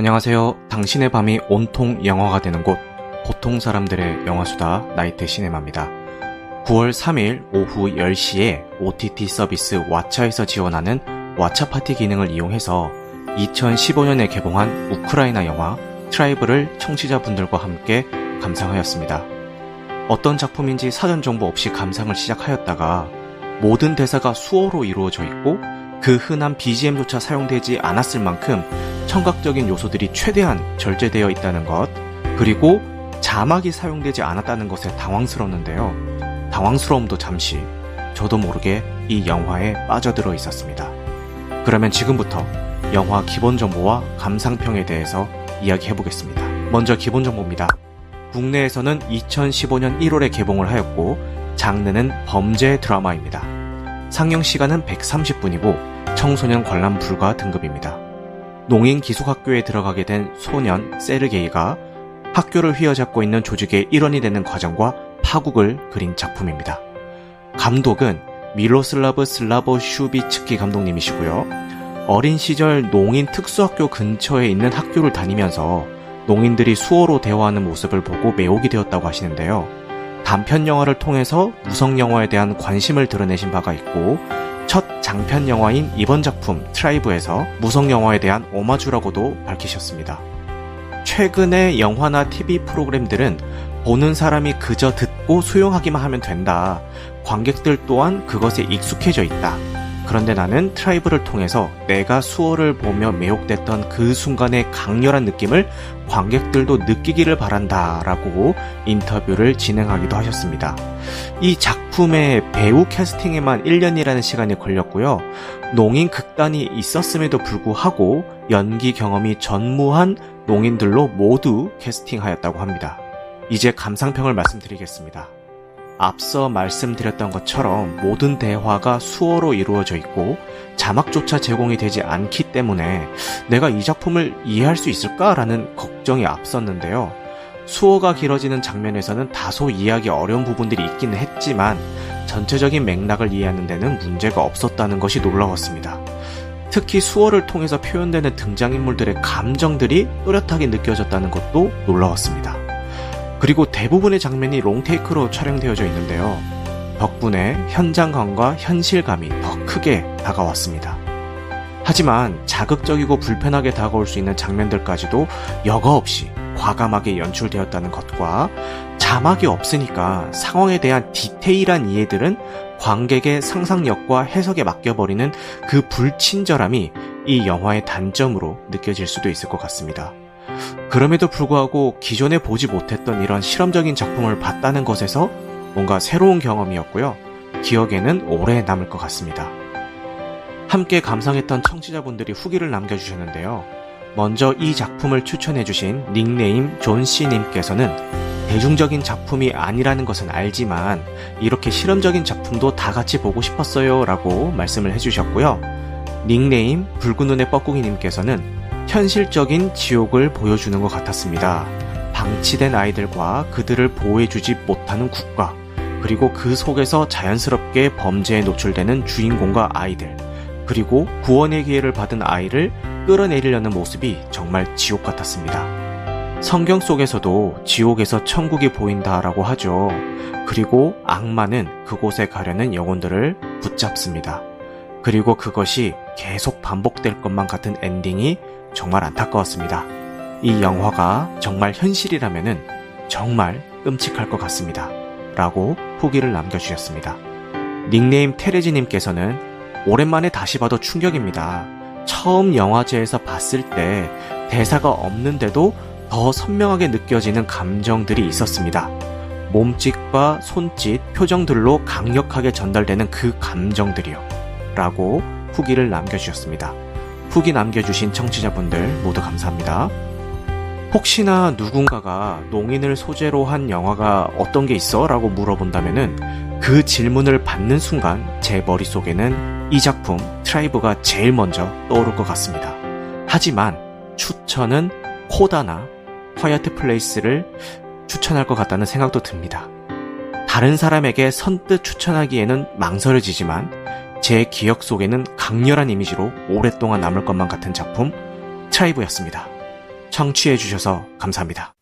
안녕하세요. 당신의 밤이 온통 영화가 되는 곳, 보통 사람들의 영화수다 나이트 시네마입니다. 9월 3일 오후 10시에 OTT 서비스 왓챠에서 지원하는 왓챠 파티 기능을 이용해서 2015년에 개봉한 우크라이나 영화 트라이브를 청취자분들과 함께 감상하였습니다. 어떤 작품인지 사전 정보 없이 감상을 시작하였다가 모든 대사가 수어로 이루어져 있고 그 흔한 BGM조차 사용되지 않았을 만큼 청각적인 요소들이 최대한 절제되어 있다는 것, 그리고 자막이 사용되지 않았다는 것에 당황스러웠는데요. 당황스러움도 잠시 저도 모르게 이 영화에 빠져들어 있었습니다. 그러면 지금부터 영화 기본 정보와 감상평에 대해서 이야기해 보겠습니다. 먼저 기본 정보입니다. 국내에서는 2015년 1월에 개봉을 하였고 장르는 범죄 드라마입니다. 상영 시간은 130분이고 청소년 관람 불가 등급입니다. 농인 기숙학교에 들어가게 된 소년 세르게이가 학교를 휘어잡고 있는 조직의 일원이 되는 과정과 파국을 그린 작품입니다. 감독은 미로슬라브 슬라보 슈비츠키 감독님이시고요. 어린 시절 농인 특수학교 근처에 있는 학교를 다니면서 농인들이 수어로 대화하는 모습을 보고 매혹이 되었다고 하시는데요. 단편 영화를 통해서 무성 영화에 대한 관심을 드러내신 바가 있고 첫 장편 영화인 이번 작품 트라이브에서 무성 영화에 대한 오마주라고도 밝히셨습니다. 최근의 영화나 TV 프로그램들은 보는 사람이 그저 듣고 수용하기만 하면 된다. 관객들 또한 그것에 익숙해져 있다. 그런데 나는 트라이브를 통해서 내가 수어를 보며 매혹됐던 그 순간의 강렬한 느낌을 관객들도 느끼기를 바란다 라고 인터뷰를 진행하기도 하셨습니다. 이 작품의 배우 캐스팅에만 1년이라는 시간이 걸렸고요. 농인 극단이 있었음에도 불구하고 연기 경험이 전무한 농인들로 모두 캐스팅하였다고 합니다. 이제 감상평을 말씀드리겠습니다. 앞서 말씀드렸던 것처럼 모든 대화가 수어로 이루어져 있고 자막조차 제공이 되지 않기 때문에 내가 이 작품을 이해할 수 있을까라는 걱정이 앞섰는데요. 수어가 길어지는 장면에서는 다소 이해하기 어려운 부분들이 있기는 했지만 전체적인 맥락을 이해하는 데는 문제가 없었다는 것이 놀라웠습니다. 특히 수어를 통해서 표현되는 등장인물들의 감정들이 또렷하게 느껴졌다는 것도 놀라웠습니다. 그리고 대부분의 장면이 롱테이크로 촬영되어져 있는데요. 덕분에 현장감과 현실감이 더 크게 다가왔습니다. 하지만 자극적이고 불편하게 다가올 수 있는 장면들까지도 여과 없이 과감하게 연출되었다는 것과 자막이 없으니까 상황에 대한 디테일한 이해들은 관객의 상상력과 해석에 맡겨버리는 그 불친절함이 이 영화의 단점으로 느껴질 수도 있을 것 같습니다. 그럼에도 불구하고 기존에 보지 못했던 이런 실험적인 작품을 봤다는 것에서 뭔가 새로운 경험이었고요. 기억에는 오래 남을 것 같습니다. 함께 감상했던 청취자분들이 후기를 남겨주셨는데요. 먼저 이 작품을 추천해주신 닉네임 존씨님께서는 대중적인 작품이 아니라는 것은 알지만 이렇게 실험적인 작품도 다 같이 보고 싶었어요 라고 말씀을 해주셨고요. 닉네임 붉은 눈의 뻐꾸기님께서는 현실적인 지옥을 보여주는 것 같았습니다. 방치된 아이들과 그들을 보호해주지 못하는 국가, 그리고 그 속에서 자연스럽게 범죄에 노출되는 주인공과 아이들, 그리고 구원의 기회를 받은 아이를 끌어내리려는 모습이 정말 지옥 같았습니다. 성경 속에서도 지옥에서 천국이 보인다라고 하죠. 그리고 악마는 그곳에 가려는 영혼들을 붙잡습니다. 그리고 그것이 계속 반복될 것만 같은 엔딩이 정말 안타까웠습니다. 이 영화가 정말 현실이라면 정말 끔찍할 것 같습니다. 라고 후기를 남겨주셨습니다. 닉네임 테레지님께서는 오랜만에 다시 봐도 충격입니다. 처음 영화제에서 봤을 때 대사가 없는데도 더 선명하게 느껴지는 감정들이 있었습니다. 몸짓과 손짓, 표정들로 강력하게 전달되는 그 감정들이요. 라고 후기를 남겨주셨습니다. 후기 남겨주신 청취자분들 모두 감사합니다. 혹시나 누군가가 농인을 소재로 한 영화가 어떤 게 있어? 라고 물어본다면은 그 질문을 받는 순간 제 머릿속에는 이 작품 트라이브가 제일 먼저 떠오를 것 같습니다. 하지만 추천은 코다나 콰이어트 플레이스를 추천할 것 같다는 생각도 듭니다. 다른 사람에게 선뜻 추천하기에는 망설여지지만 제 기억 속에는 강렬한 이미지로 오랫동안 남을 것만 같은 작품 트라이브였습니다. 청취해주셔서 감사합니다.